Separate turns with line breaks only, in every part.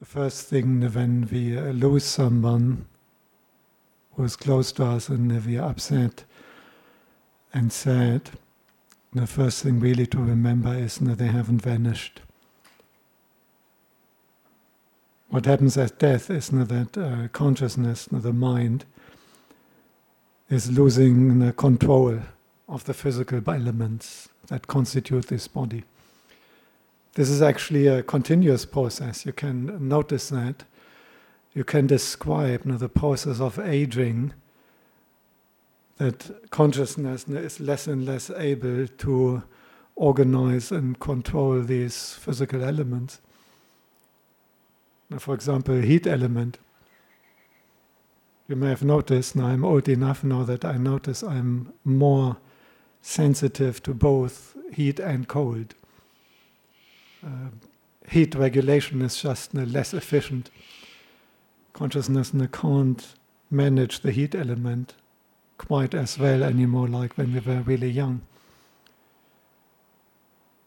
The first thing when we lose someone who's close to us and we are upset and sad, the first thing really to remember is that they haven't vanished. What happens at death is that uh, consciousness, the mind, is losing the control of the physical elements that constitute this body. This is actually a continuous process. You can notice that. You can describe you know, the process of aging, that consciousness is less and less able to organize and control these physical elements. Now, for example, heat element. You may have noticed, now I'm old enough now that I notice I'm more sensitive to both heat and cold uh, heat regulation is just less efficient. Consciousness can't manage the heat element quite as well anymore like when we were really young.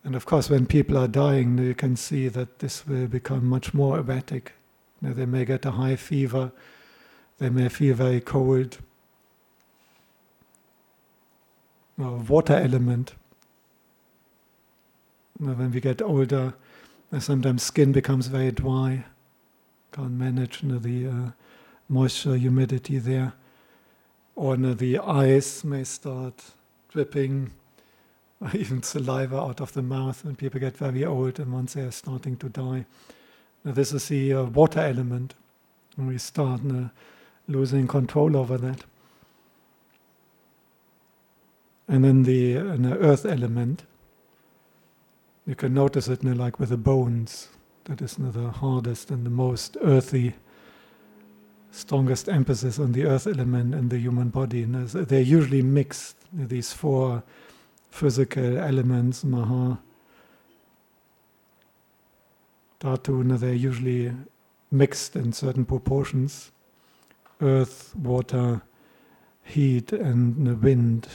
And of course, when people are dying, you can see that this will become much more erratic. They may get a high fever, they may feel very cold. Or water element when we get older, sometimes skin becomes very dry, can't manage you know, the uh, moisture, humidity there. Or you know, the eyes may start dripping, or even saliva out of the mouth when people get very old and once they are starting to die. Now, this is the uh, water element, and we start you know, losing control over that. And then the, uh, the earth element, you can notice it you like with the bones. That is you know, the hardest and the most earthy, strongest emphasis on the earth element in the human body. And they're usually mixed, these four physical elements, Maha, Dhatu, they're usually mixed in certain proportions. Earth, water, heat, and wind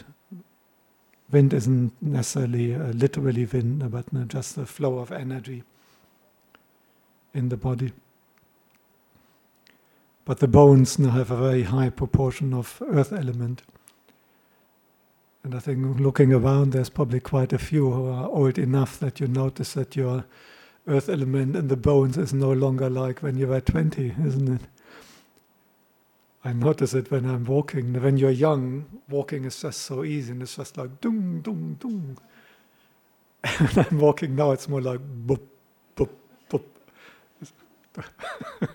wind isn't necessarily uh, literally wind, but uh, just the flow of energy in the body. But the bones now have a very high proportion of earth element. And I think looking around, there's probably quite a few who are old enough that you notice that your earth element in the bones is no longer like when you were 20, isn't it? I notice it when I'm walking. When you're young, walking is just so easy and it's just like dung, dung, dung. And I'm walking now, it's more like boop, boop, boop.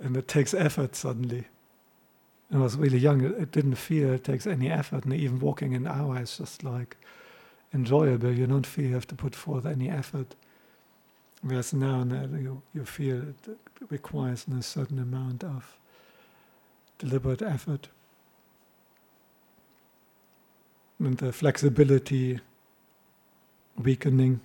and it takes effort suddenly. When I was really young, it didn't feel it takes any effort. And even walking an hour is just like enjoyable. You don't feel you have to put forth any effort. Whereas now, you, you feel it requires a certain amount of deliberate effort. And the flexibility weakening.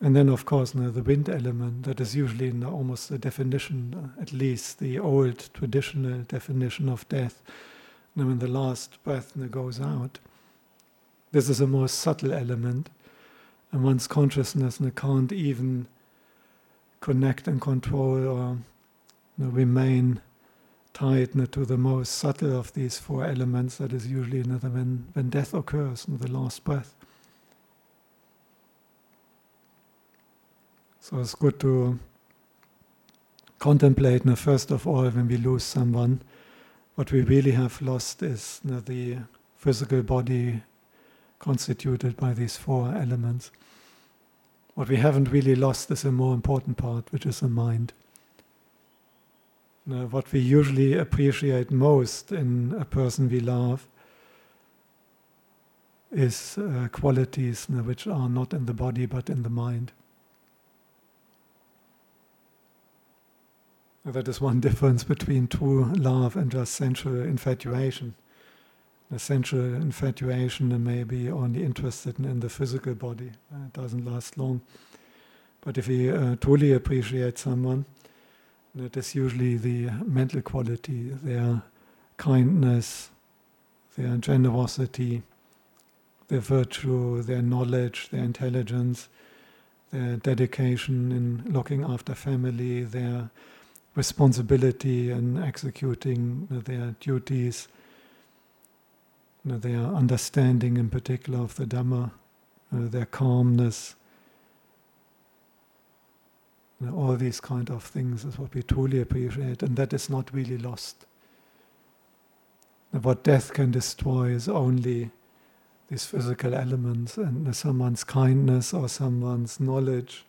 And then, of course, the wind element, that is usually in almost the definition, uh, at least the old traditional definition of death. And when the last breath goes out, this is a more subtle element, and one's consciousness can't even connect and control or remain tied to the most subtle of these four elements, that is usually when, when death occurs, in the last breath. So it's good to contemplate, first of all, when we lose someone, what we really have lost is the physical body constituted by these four elements. What we haven't really lost is a more important part, which is the mind what we usually appreciate most in a person we love is uh, qualities uh, which are not in the body but in the mind. That is one difference between true love and just sensual infatuation. The sensual infatuation may be only interested in, in the physical body. Uh, it doesn't last long. But if we uh, truly appreciate someone, that is usually the mental quality, their kindness, their generosity, their virtue, their knowledge, their intelligence, their dedication in looking after family, their responsibility in executing their duties, their understanding in particular of the Dhamma, uh, their calmness. All these kind of things is what we truly appreciate, and that is not really lost. What death can destroy is only these physical elements and someone's kindness or someone's knowledge,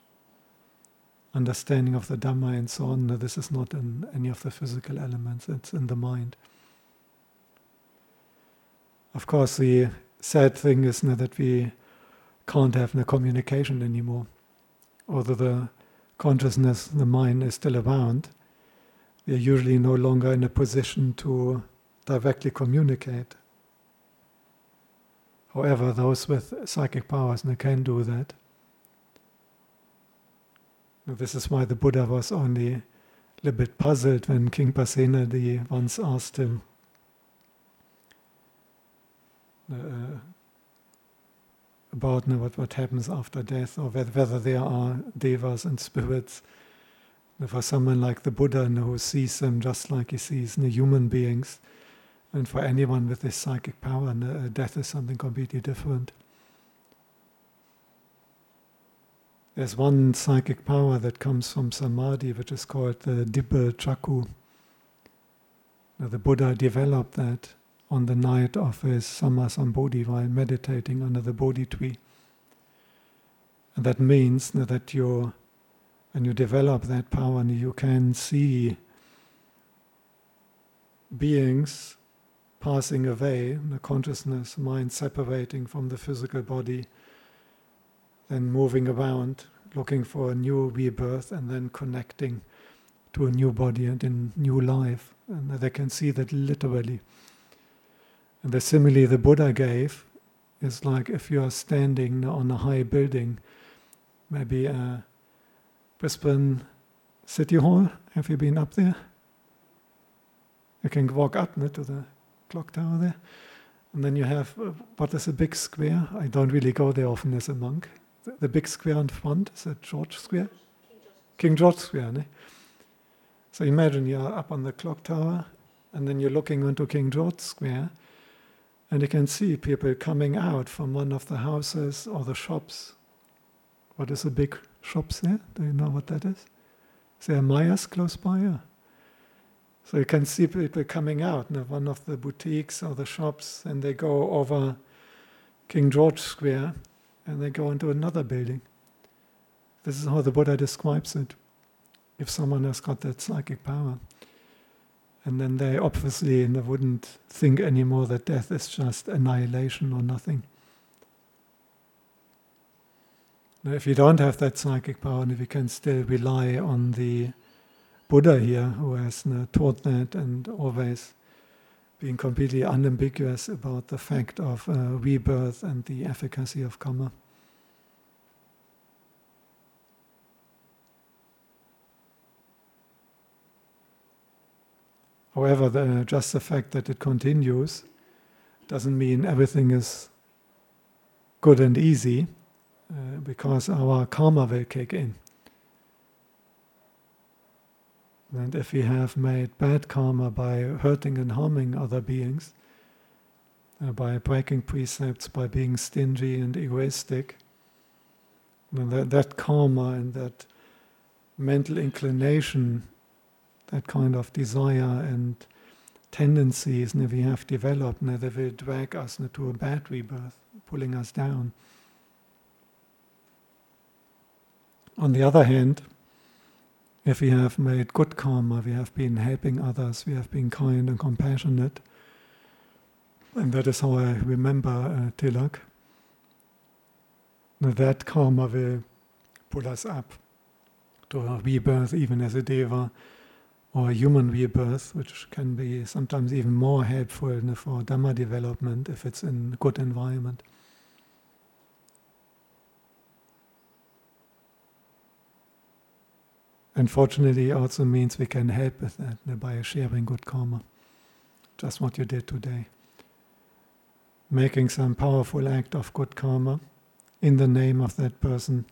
understanding of the Dhamma and so on. This is not in any of the physical elements, it's in the mind. Of course, the sad thing is that we can't have no communication anymore. Although the consciousness, the mind is still around, we are usually no longer in a position to directly communicate. However, those with psychic powers they can do that. This is why the Buddha was only a little bit puzzled when King Pasenadi once asked him uh, about you know, what, what happens after death or whether, there are devas and spirits. For someone like the Buddha who sees them just like he sees the human beings, and for anyone with this psychic power, death is something completely different. There's one psychic power that comes from samadhi, which is called the Dibba Cakkhu. Now, the Buddha developed that on the night of his Sammasambodhi while meditating under the Bodhi tree. And that means that you, when you develop that power, you can see beings passing away, the consciousness, mind separating from the physical body, then moving around, looking for a new rebirth, and then connecting to a new body and in new life. And they can see that literally. And the simile the Buddha gave is like if you are standing on a high building, maybe a Brisbane City Hall. Have you been up there? You can walk up to the clock tower there. And then you have, uh, what is a big square? I don't really go there often as a monk. The, the big square in front is a George Square? King George, Square, ne? So imagine you're up on the clock tower and then you're looking into King George Square and you can see people coming out from one of the houses or the shops. What is the big shops there? Do you know what that is? Is there a Myers close by? Yeah. So you can see people coming out in one of the boutiques or the shops, and they go over King George Square and they go into another building. This is how the Buddha describes it. If someone has got that psychic power. And then they obviously they wouldn't think anymore that death is just annihilation or nothing. Now, if you don't have that psychic power, and if you can still rely on the Buddha here, who has uh, taught that and always being completely unambiguous about the fact of uh, rebirth and the efficacy of karma. However, the, just the fact that it continues doesn't mean everything is good and easy, uh, because our karma will kick in. And if we have made bad karma by hurting and harming other beings, uh, by breaking precepts, by being stingy and egoistic, then that, that karma and that mental inclination, that kind of desire and tendencies that we have developed, they will drag us into a bad rebirth, pulling us down. On the other hand, if we have made good karma, we have been helping others, we have been kind and compassionate. And that is how I remember uh, Tilak. That karma will pull us up to a rebirth, even as a deva, or human rebirth, which can be sometimes even more helpful for Dhamma development if it's in a good environment. Unfortunately, also means we can help with that by sharing good karma. Just what you did today. Making some powerful act of good karma in the name of that person,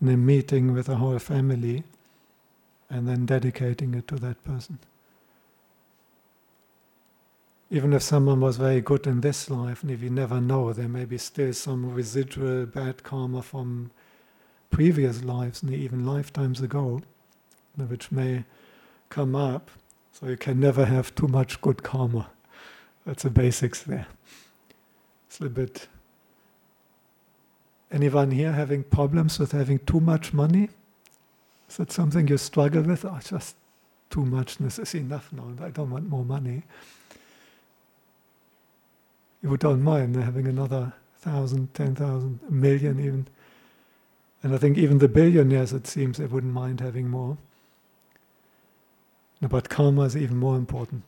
in a meeting with a whole family and then dedicating it to that person. Even if someone was very good in this life, and if you never know, there may be still some residual bad karma from previous lives and even lifetimes ago, which may come up. So you can never have too much good karma. That's the basics there. It's a bit. Anyone here having problems with having too much money? Is that something you struggle with? Oh, just too muchness is enough now. and I don't want more money. You don't mind having another thousand, ten thousand, a million even. And I think even the billionaires, it seems, they wouldn't mind having more. But karma is even more important.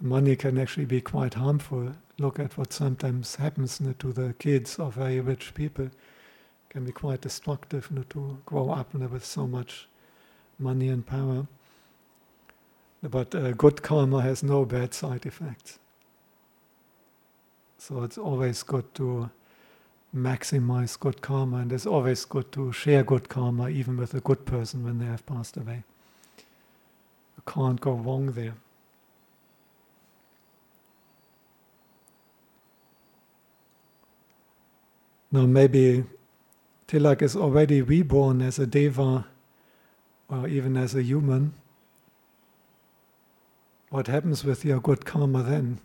Money can actually be quite harmful. Look at what sometimes happens to the kids of very rich people. Can be quite destructive to grow up with so much money and power. But uh, good karma has no bad side effects. So it's always good to maximize good karma, and it's always good to share good karma even with a good person when they have passed away. You can't go wrong there. Now, maybe Tilak is already reborn as a deva or even as a human. What happens with your good karma then?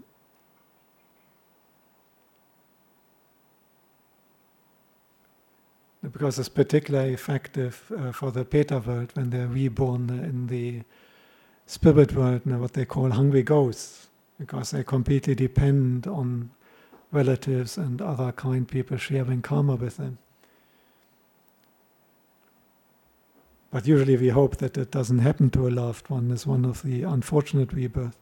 because it's particularly effective uh, for the Peta world when they're reborn in the spirit world, you know, what they call hungry ghosts, because they completely depend on relatives and other kind people sharing karma with them. But usually we hope that it doesn't happen to a loved one, is one of the unfortunate rebirths.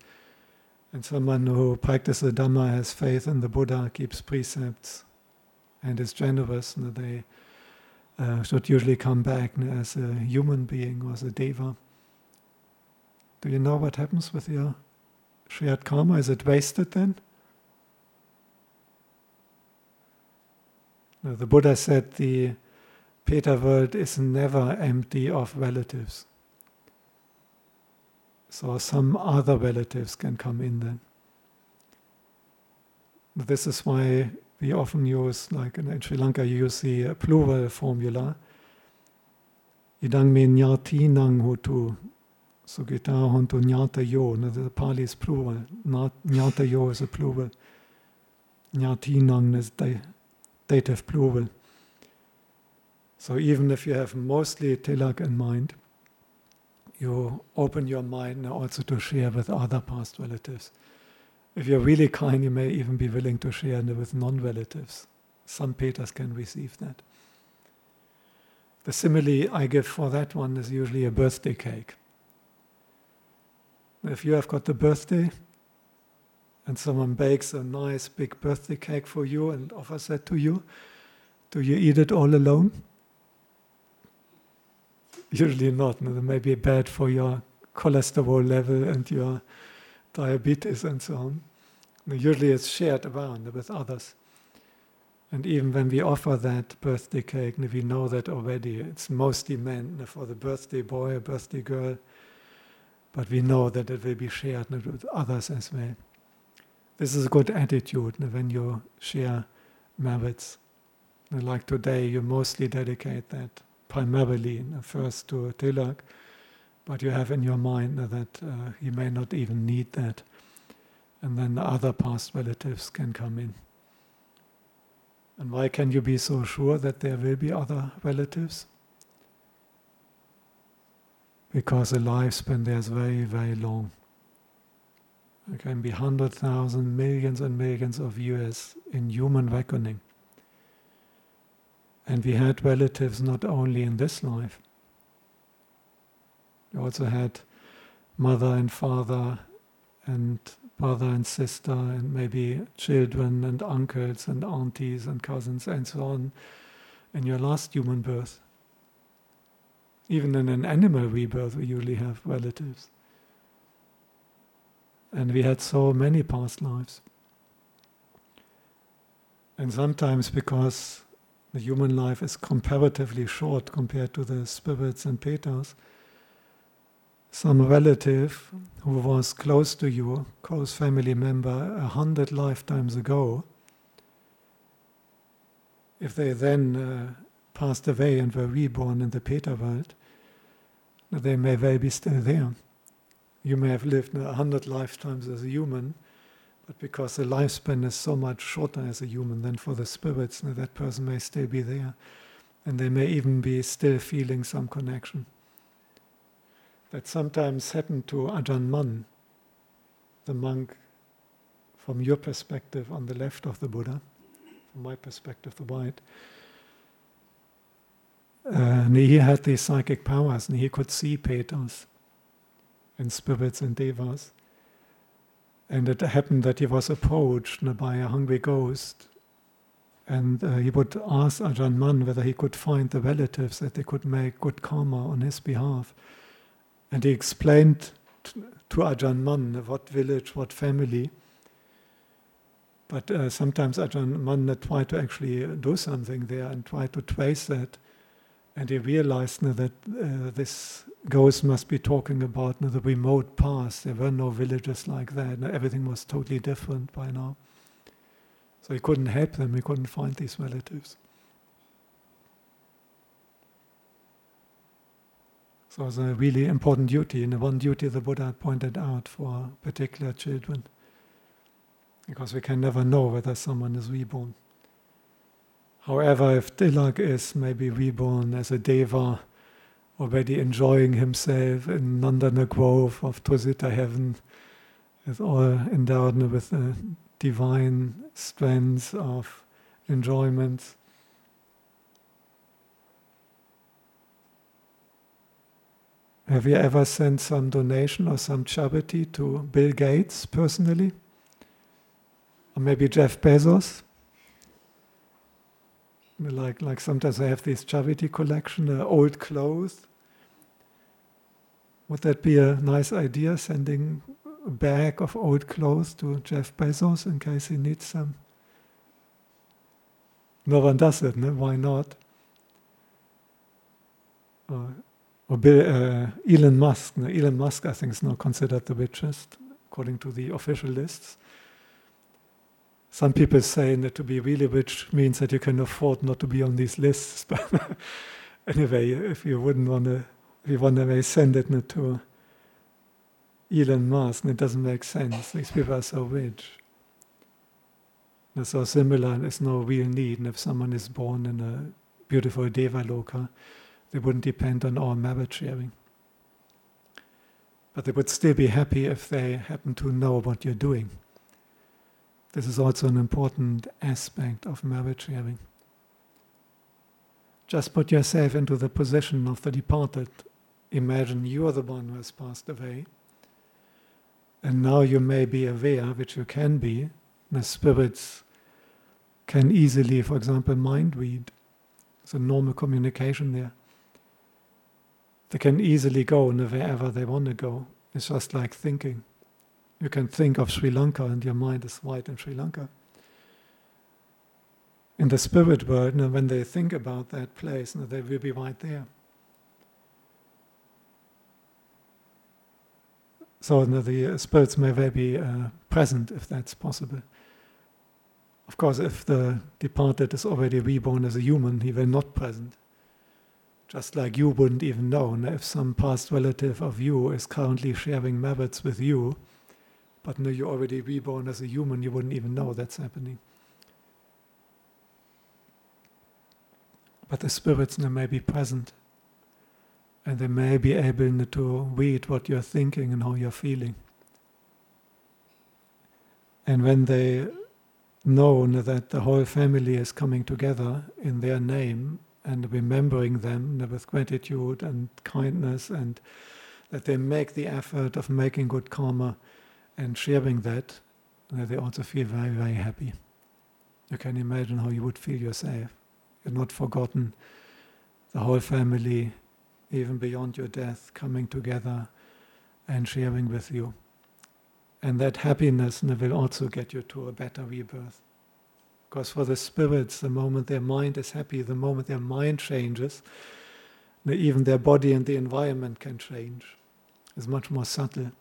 And someone who practices Dhamma has faith in the Buddha, keeps precepts, and is generous, and they uh, should usually come back as a human being or as a deva. Do you know what happens with your shared karma? Is it wasted then? The Buddha said the Peta world is never empty of relatives. So some other relatives can come in then. This is why we often use, like in Sri Lanka, you use the uh, plural formula. Idang me nyati nang hutu. Sugita hontu nyata yo. The Pali is plural. Nyata yo is a plural. Nyati nang is dative plural. So even if you have mostly tilak in mind, you open your mind also to share with other past relatives. If you're really kind, you may even be willing to share with non relatives. Some Petas can receive that. The simile I give for that one is usually a birthday cake. If you have got a birthday and someone bakes a nice big birthday cake for you and offers that to you, do you eat it all alone? Usually not. No, that may be bad for your cholesterol level and your diabetes and so on. Usually it's shared around with others. And even when we offer that birthday cake, we know that already it's mostly meant for the birthday boy or birthday girl, but we know that it will be shared with others as well. This is a good attitude when you share merits. Like today, you mostly dedicate that primarily first to Tilak, but you have in your mind that uh, he may not even need that and then the other past relatives can come in. And why can you be so sure that there will be other relatives? Because the lifespan there is very, very long. There can be 100,000, millions and millions of years in human reckoning. And we had relatives not only in this life, we also had mother and father and brother and sister, and maybe children and uncles and aunties and cousins and so on in your last human birth. Even in an animal rebirth, we usually have relatives. And we had so many past lives. And sometimes because The human life is comparatively short compared to the spirits and Petas, Some relative who was close to you, close family member, a hundred lifetimes ago, if they then uh, passed away and were reborn in the Peta world, they may well be still there. You may have lived a hundred lifetimes as a human, but because the lifespan is so much shorter as a human than for the spirits, that person may still be there. And they may even be still feeling some connection. That sometimes happened to Ajahn Mun, the monk from your perspective on the left of the Buddha, from my perspective, the right. Uh, and he had these psychic powers and he could see petas and spirits and devas. And it happened that he was approached by a hungry ghost. And uh, he would ask Ajahn Mun whether he could find the relatives that they could make good karma on his behalf. And he explained t- to Ajahn Mun what village, what family. But uh, sometimes Ajahn Mun tried to actually do something there and try to trace that. And he realized now that uh, this ghost must be talking about uh, the remote past. There were no villages like that. Everything was totally different by now. So he couldn't help them, he couldn't find these relatives. So it's a really important duty, and the one duty the Buddha pointed out for particular children. Because we can never know whether someone is reborn. However, if Tilak is maybe reborn as a deva, already enjoying himself in Nandana Grove of Tusita heaven, is all endowed with the divine strengths of enjoyment. Have you ever sent some donation or some charity to Bill Gates personally? Or maybe Jeff Bezos? Like, like sometimes I have this charity collection, uh, old clothes. Would that be a nice idea, sending a bag of old clothes to Jeff Bezos in case he needs some? No one does it, no? why not? Uh, or Bill, uh, Elon Musk. No? Elon Musk, I think, is now considered the richest, according to the official lists. Some people say that to be really rich means that you can afford not to be on these lists. But anyway, if you wouldn't want to, if you want to send it to Elon Musk, it doesn't make sense. These people are so rich. They're so similar, and there's no real need. And if someone is born in a beautiful Devaloka, they wouldn't depend on our merit sharing. But they would still be happy if they happen to know what you're doing. This is also an important aspect of merit sharing. Just put yourself into the position of the departed. Imagine you are the one who has passed away. And now you may be aware, which you can be, the spirits can easily, for example, mind read. It's a normal communication there. They can easily go wherever they want to go. It's just like thinking. You can think of Sri Lanka and your mind is white in Sri Lanka. In the spirit world, you know, when they think about that place, you know, they will be right there. So you know, the spirits may well be uh, present if that's possible. Of course, if the departed is already reborn as a human, he will not present. Just like you wouldn't even know if some past relative of you is currently sharing merits with you, but no, you're already reborn as a human, you wouldn't even know that's happening. But the spirits may be present and they may be able to read what you're thinking and how you're feeling. And when they know that the whole family is coming together in their name and remembering them with gratitude and kindness, and that they make the effort of making good karma and sharing that, they also feel very, very happy. You can imagine how you would feel yourself. You're not forgotten. The whole family, even beyond your death, coming together and sharing with you. And that happiness will also get you to a better rebirth. Because for the spirits, the moment their mind is happy, the moment their mind changes, even their body and the environment can change. It's much more subtle.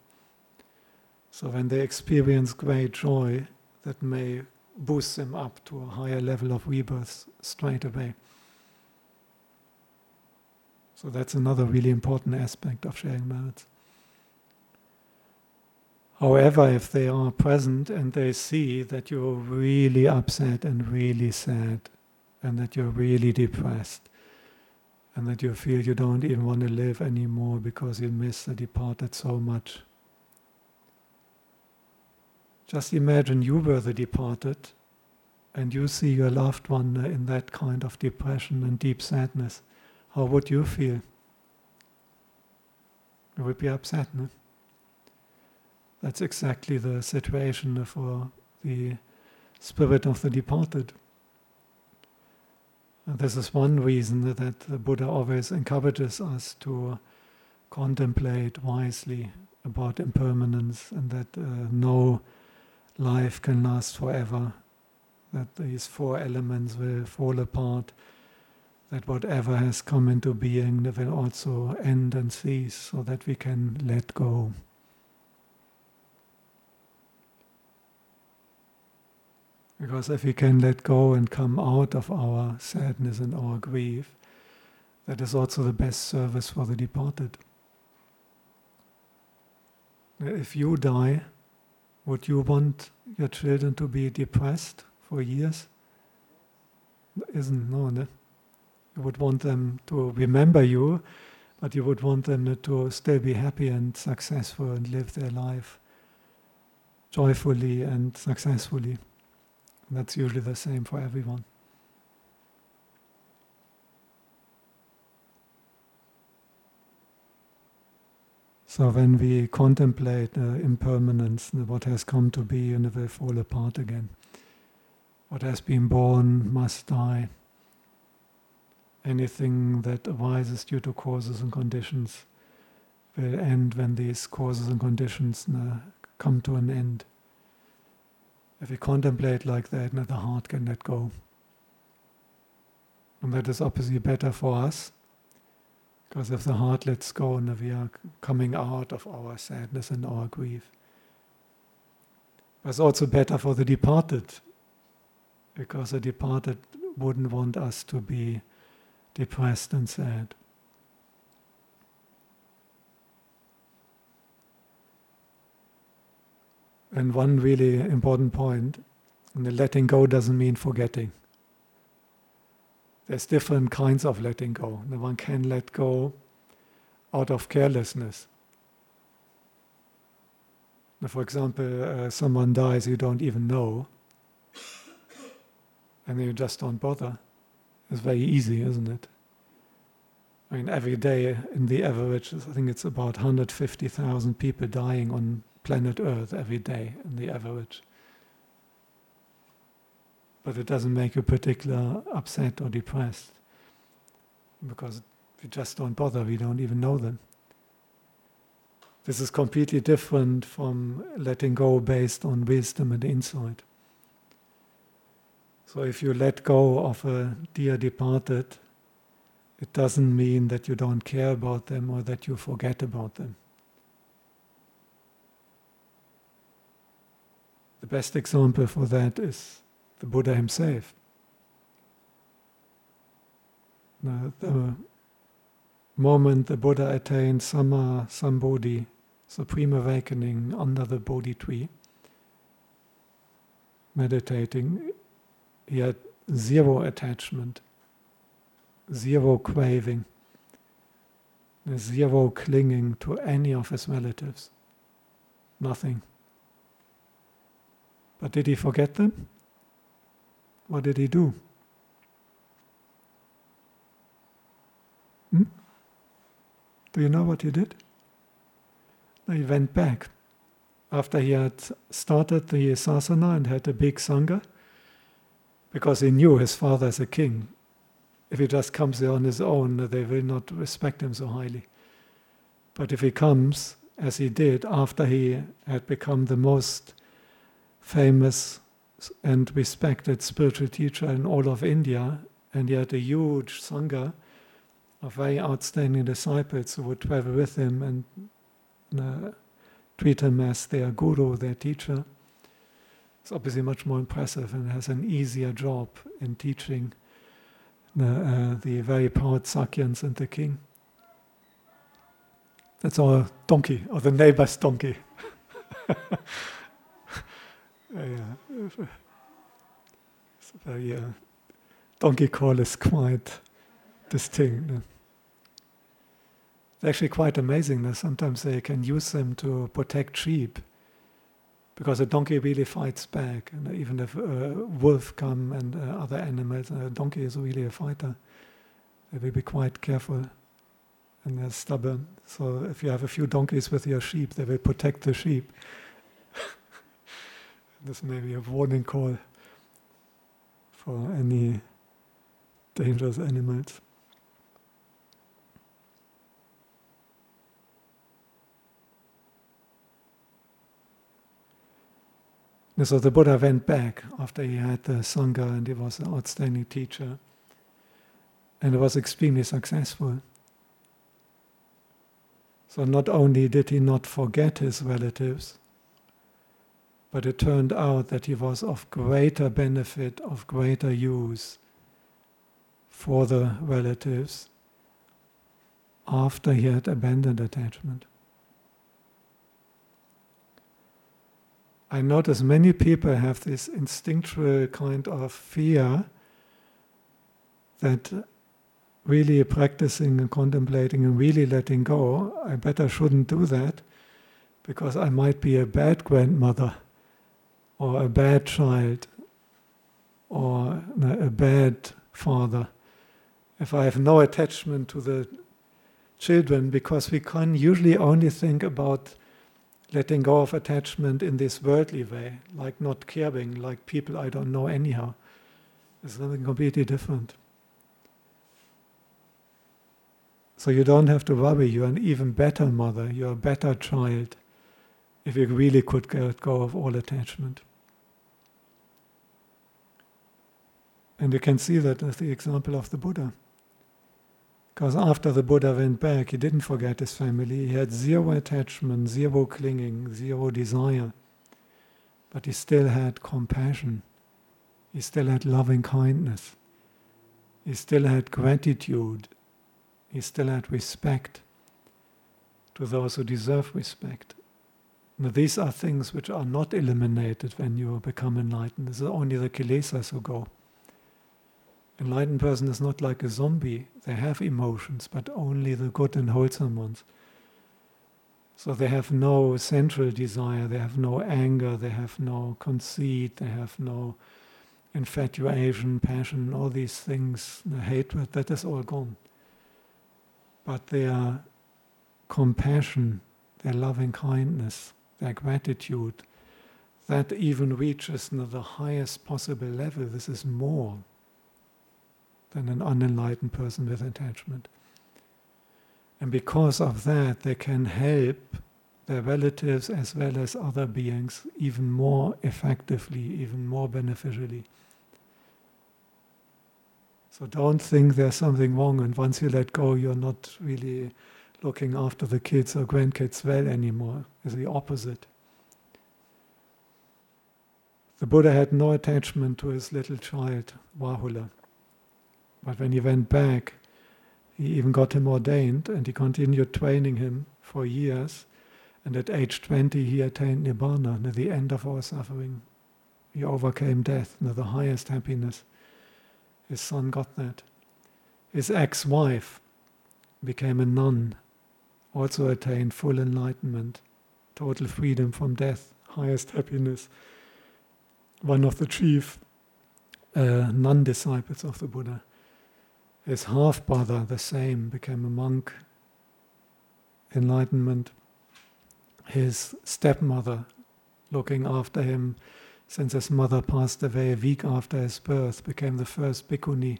So when they experience great joy, that may boost them up to a higher level of rebirth straight away. So that's another really important aspect of sharing merits. However, if they are present and they see that you're really upset and really sad, and that you're really depressed, and that you feel you don't even want to live anymore because you miss the departed so much. Just imagine you were the departed and you see your loved one in that kind of depression and deep sadness. How would you feel? You would be upset, no? That's exactly the situation for the spirit of the departed. And this is one reason that the Buddha always encourages us to contemplate wisely about impermanence and that uh, no life can last forever, that these four elements will fall apart, that whatever has come into being will also end and cease, so that we can let go. Because if we can let go and come out of our sadness and our grief, that is also the best service for the departed. If you die, would you want your children to be depressed for years? Isn't no, no. You would want them to remember you, but you would want them to still be happy and successful and live their life joyfully and successfully. That's usually the same for everyone. So when we contemplate the impermanence, what has come to be and will fall apart again. What has been born must die. Anything that arises due to causes and conditions will end when these causes and conditions uh, come to an end. If we contemplate like that, the heart can let go. And that is obviously better for us, because if the heart lets go, then we are coming out of our sadness and our grief. It's also better for the departed, because the departed wouldn't want us to be depressed and sad. And one really important point the letting go doesn't mean forgetting. There's different kinds of letting go. The one can let go out of carelessness. Now, for example, uh, someone dies you don't even know, and you just don't bother. It's very easy, isn't it? I mean, every day in the average, I think it's about 150,000 people dying on planet Earth every day in the average. But it doesn't make you particular upset or depressed because we just don't bother, we don't even know them. This is completely different from letting go based on wisdom and insight. So if you let go of a dear departed, it doesn't mean that you don't care about them or that you forget about them. The best example for that is the Buddha himself. Now, the moment the Buddha attained Samma Sambodhi, supreme awakening under the Bodhi tree, meditating, he had zero attachment, zero craving, zero clinging to any of his relatives. Nothing. But did he forget them? What did he do? Hmm? Do you know what he did? He went back. After he had started the sasana and had a big sangha, because he knew his father as a king. If he just comes there on his own, they will not respect him so highly. But if he comes, as he did after he had become the most famous and respected spiritual teacher in all of India, and he had a huge sangha of very outstanding disciples who would travel with him and uh, treat him as their guru, their teacher. It's obviously much more impressive and has an easier job in teaching the, uh, the very proud Sakyans and the king. That's our donkey, or the neighbor's donkey. uh, donkey call is quite distinct. It's actually quite amazing that sometimes they can use them to protect sheep because a donkey really fights back. And even if a wolf come and uh, other animals, a donkey is really a fighter. They will be quite careful and they're stubborn. So if you have a few donkeys with your sheep, they will protect the sheep. This may be a warning call for any dangerous animals. so the Buddha went back after he had the Sangha and he was an outstanding teacher. And was extremely successful. So not only did he not forget his relatives, but it turned out that he was of greater benefit, of greater use for the relatives after he had abandoned attachment. I notice many people have this instinctual kind of fear that really practicing and contemplating and really letting go, I better shouldn't do that because I might be a bad grandmother or a bad child or a bad father if I have no attachment to the children because we can usually only think about letting go of attachment in this worldly way, like not caring, like people I don't know anyhow. It's something completely different. So you don't have to worry, you're an even better mother, you're a better child, if you really could let go of all attachment. And you can see that as the example of the Buddha. Because after the Buddha went back, he didn't forget his family. He had zero attachment, zero clinging, zero desire. But he still had compassion. He still had loving kindness. He still had gratitude. He still had respect to those who deserve respect. Now, these are things which are not eliminated when you become enlightened. This is only the kilesas who go. Enlightened person is not like a zombie. They have emotions, but only the good and wholesome ones. So they have no sensual desire, they have no anger, they have no conceit, they have no infatuation, passion, all these things, the hatred, that is all gone. But their compassion, their loving kindness, their gratitude, that even reaches the highest possible level. This is more than an unenlightened person with attachment. And because of that, they can help their relatives as well as other beings even more effectively, even more beneficially. So don't think there's something wrong, and once you let go, you're not really looking after the kids or grandkids well anymore. It's the opposite. The Buddha had no attachment to his little child, Rahula. But when he went back, he even got him ordained and he continued training him for years. And at age 20, he attained Nibbana, the end of our suffering. He overcame death, the highest happiness. His son got that. His ex wife became a nun, also attained full enlightenment, total freedom from death, highest happiness. One of the chief uh, nun disciples of the Buddha. His half brother, the same, became a monk, enlightenment. His stepmother, looking after him since his mother passed away a week after his birth, became the first bhikkhuni,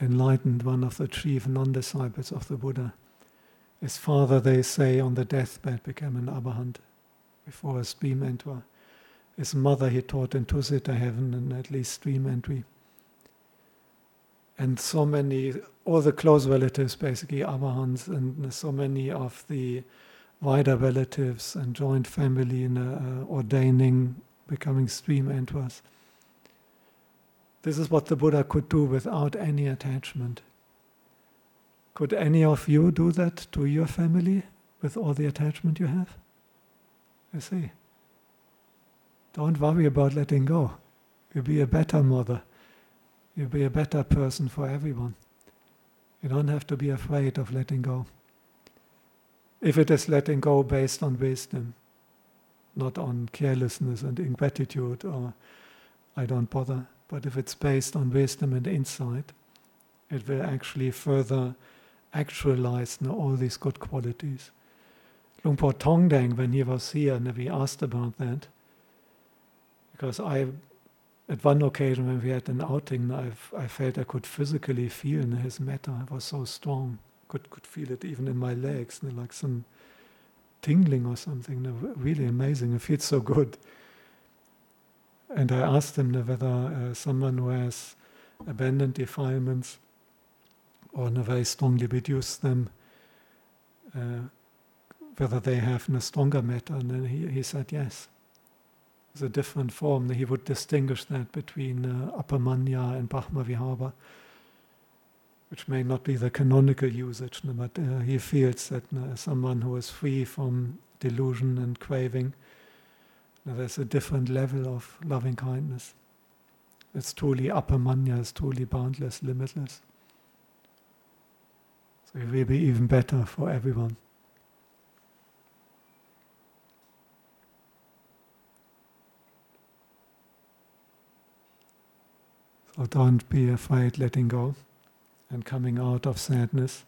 enlightened, one of the chief non disciples of the Buddha. His father, they say, on the deathbed became an arahant before his beam entered. His mother he taught in Tusita heaven and at least stream entry. And so many, all the close relatives, basically Arahants, and so many of the wider relatives and joint family in uh, ordaining, becoming stream enterers. This is what the Buddha could do without any attachment. Could any of you do that to your family with all the attachment you have? You see. Don't worry about letting go. You'll be a better mother. You'll be a better person for everyone. You don't have to be afraid of letting go. If it is letting go based on wisdom, not on carelessness and ingratitude or I don't bother, but if it's based on wisdom and insight, it will actually further actualize you know, all these good qualities. Luang Por Tongdang, when he was here, and we asked about that, because I, at one occasion when we had an outing, I, I felt I could physically feel his metta. It was so strong. Could could feel it even in my legs, like some tingling or something. Really amazing. It feels so good. And I asked him whether uh, someone who has abandoned defilements or strongly reduced them, uh, whether they have a stronger metta. And then he, he said yes. It's a different form. He would distinguish that between uh, Appamanya and Brahmavihara, which may not be the canonical usage, but uh, he feels that uh, someone who is free from delusion and craving there's a different level of loving kindness. It's truly appamanya, it's truly boundless, limitless. So it will be even better for everyone. So don't be afraid letting go and coming out of sadness.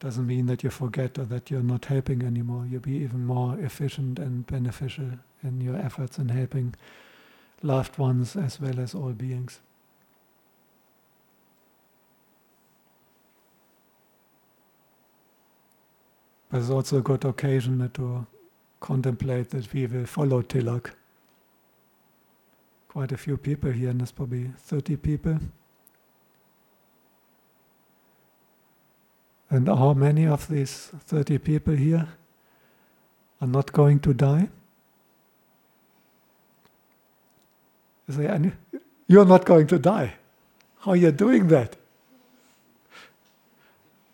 Doesn't mean that you forget or that you're not helping anymore. You'll be even more efficient and beneficial in your efforts in helping loved ones as well as all beings. But it's also a good occasion to contemplate that we will follow Tilak. Quite a few people here, and there's probably 30 people. And how many of these 30 people here are not going to die? You say, you're not going to die. How are you doing that?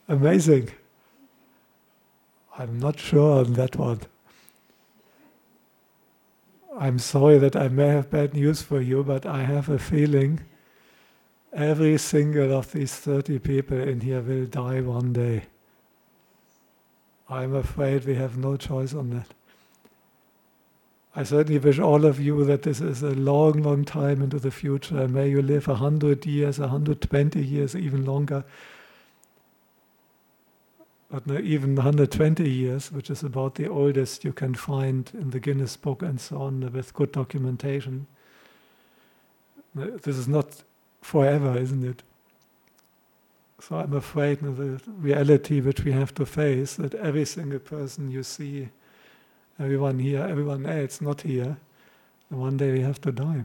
Amazing. I'm not sure on that one. I'm sorry that I may have bad news for you, but I have a feeling every single of these 30 people in here will die one day. I'm afraid we have no choice on that. I certainly wish all of you that this is a long, long time into the future. May you live 100 years, 120 years, even longer. But even 120 years, which is about the oldest you can find in the Guinness Book and so on, with good documentation. This is not forever, isn't it? So I'm afraid the reality which we have to face that every single person you see everyone here, everyone else not here, one day we have to die.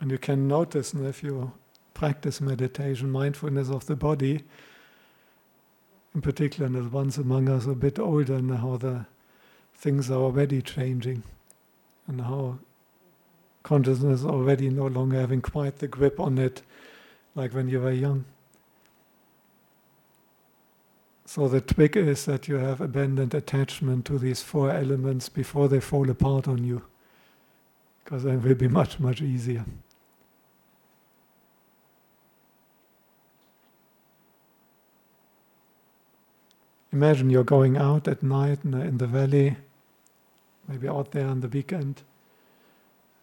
And you can notice if you practice meditation, mindfulness of the body, in particular, and the ones among us a bit older, and how the things are already changing, and how consciousness already no longer having quite the grip on it like when you were young. So the trick is that you have abandoned attachment to these four elements before they fall apart on you, because then it will be much, much easier. Imagine you're going out at night in the, in the valley, maybe out there on the weekend,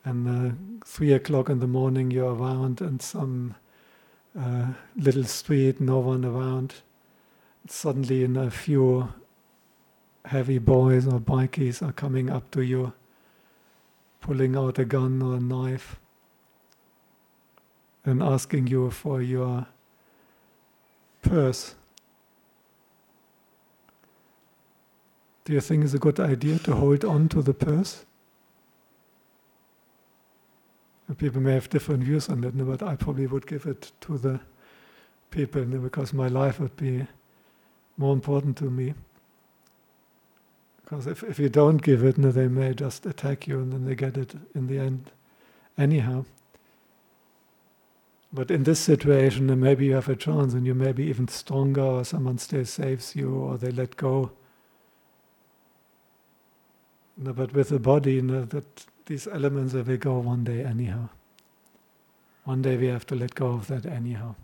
and uh, three o'clock in the morning you're around in some uh, little street, no one around suddenly in a few heavy boys or bikies are coming up to you, pulling out a gun or a knife, and asking you for your purse. Do you think it's a good idea to hold on to the purse? people may have different views on that, but I probably would give it to the people because my life would be more important to me. Because if, if you don't give it, they may just attack you and then they get it in the end anyhow. But in this situation, maybe you have a chance and you may be even stronger, or someone still saves you, or they let go. No, but with the body, know, that these elements they will go one day anyhow. One day we have to let go of that anyhow.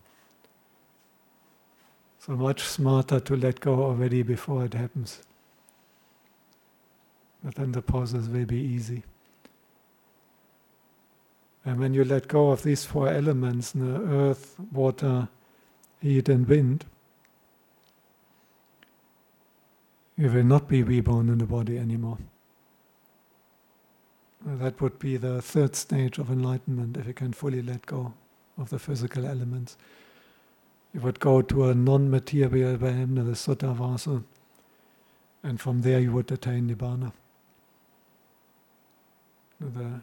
So much smarter to let go already before it happens. But then the process will be easy. And when you let go of these four elements, the earth, water, heat, and wind, you will not be reborn in the body anymore. That would be the third stage of enlightenment if you can fully let go of the physical elements. You would go to a non material realm, the Suddhavasa, and from there you would attain Nibbana. The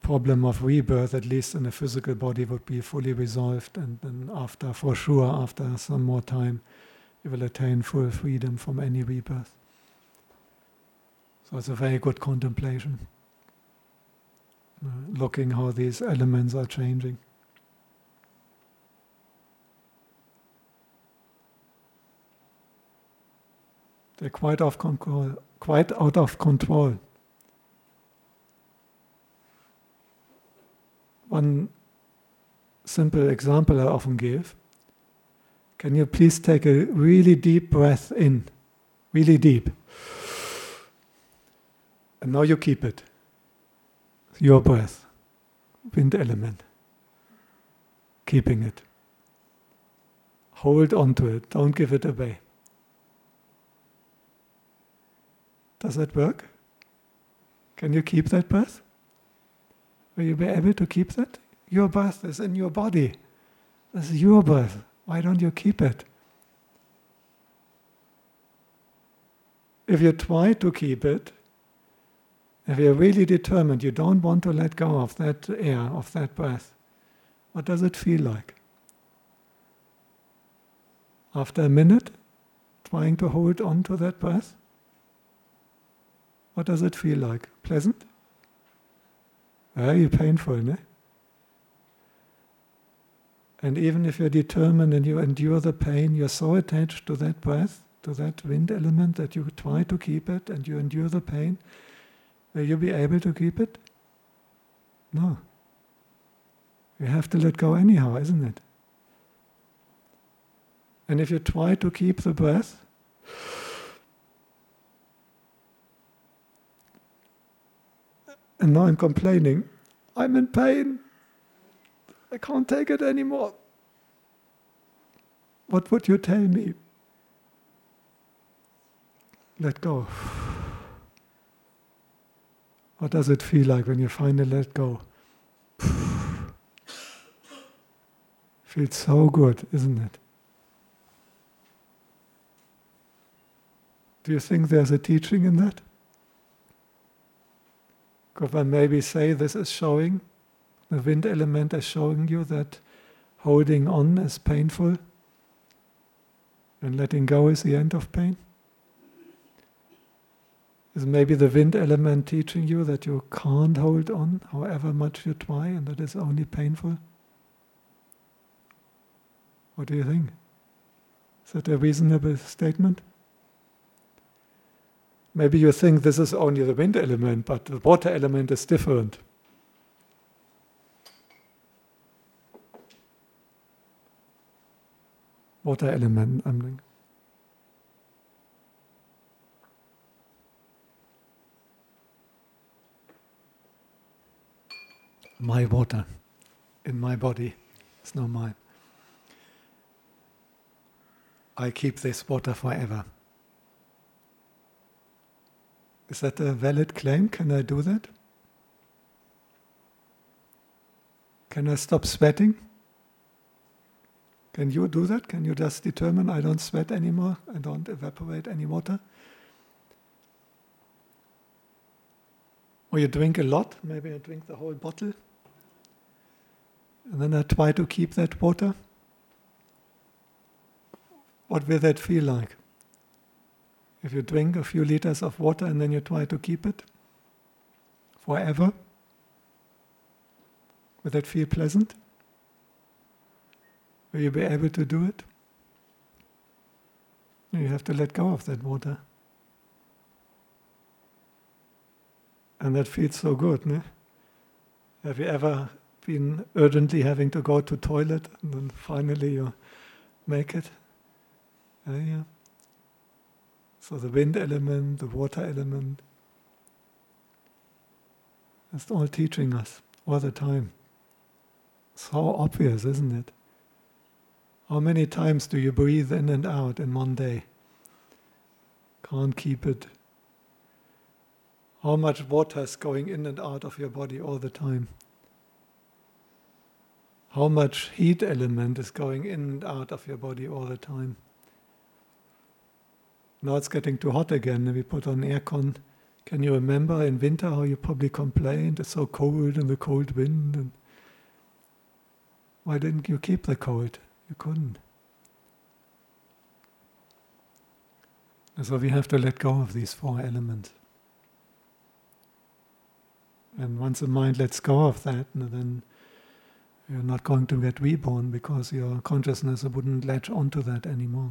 problem of rebirth, at least in a physical body, would be fully resolved, and then after, for sure, after some more time, you will attain full freedom from any rebirth. So it's a very good contemplation, looking how these elements are changing. They're quite off control, quite out of control. One simple example I often give. Can you please take a really deep breath in? Really deep. And now you keep it. Your breath. Wind element. Keeping it. Hold on to it. Don't give it away. Does that work? Can you keep that breath? Will you be able to keep that? Your breath is in your body. This is your breath. Why don't you keep it? If you try to keep it, if you're really determined, you don't want to let go of that air, of that breath, what does it feel like? After a minute, trying to hold on to that breath, what does it feel like? Pleasant? Very painful, ne? And even if you're determined and you endure the pain, you're so attached to that breath, to that wind element, that you try to keep it and you endure the pain. Will you be able to keep it? No. You have to let go anyhow, isn't it? And if you try to keep the breath, And now I'm complaining. I'm in pain. I can't take it anymore. What would you tell me? Let go. What does it feel like when you finally let go? Feels so good, isn't it? Do you think there's a teaching in that? Could one maybe say this is showing, the wind element is showing you that holding on is painful and letting go is the end of pain? Is maybe the wind element teaching you that you can't hold on however much you try and that is only painful? What do you think? Is that a reasonable statement? Maybe you think this is only the wind element, but the water element is different. Water element, I'm mean. My water in my body. It's not mine. I keep this water forever. Is that a valid claim? Can I do that? Can I stop sweating? Can you do that? Can you just determine I don't sweat anymore? I don't evaporate any water? Or you drink a lot, maybe I drink the whole bottle. And then I try to keep that water, what will that feel like? If you drink a few liters of water and then you try to keep it forever, will that feel pleasant? Will you be able to do it? You have to let go of that water. And that feels so good? Have you ever been urgently having to go to toilet and then finally you make it? Uh, yeah. So the wind element, the water element, it's all teaching us all the time. So obvious, isn't it? How many times do you breathe in and out in one day? Can't keep it. How much water is going in and out of your body all the time? How much heat element is going in and out of your body all the time? Now it's getting too hot again, and we put on aircon. Can you remember in winter how you probably complained it's so cold and the cold wind? And why didn't you keep the cold? You couldn't. And so we have to let go of these four elements. And once the mind lets go of that, then you're not going to get reborn because your consciousness wouldn't latch onto that anymore.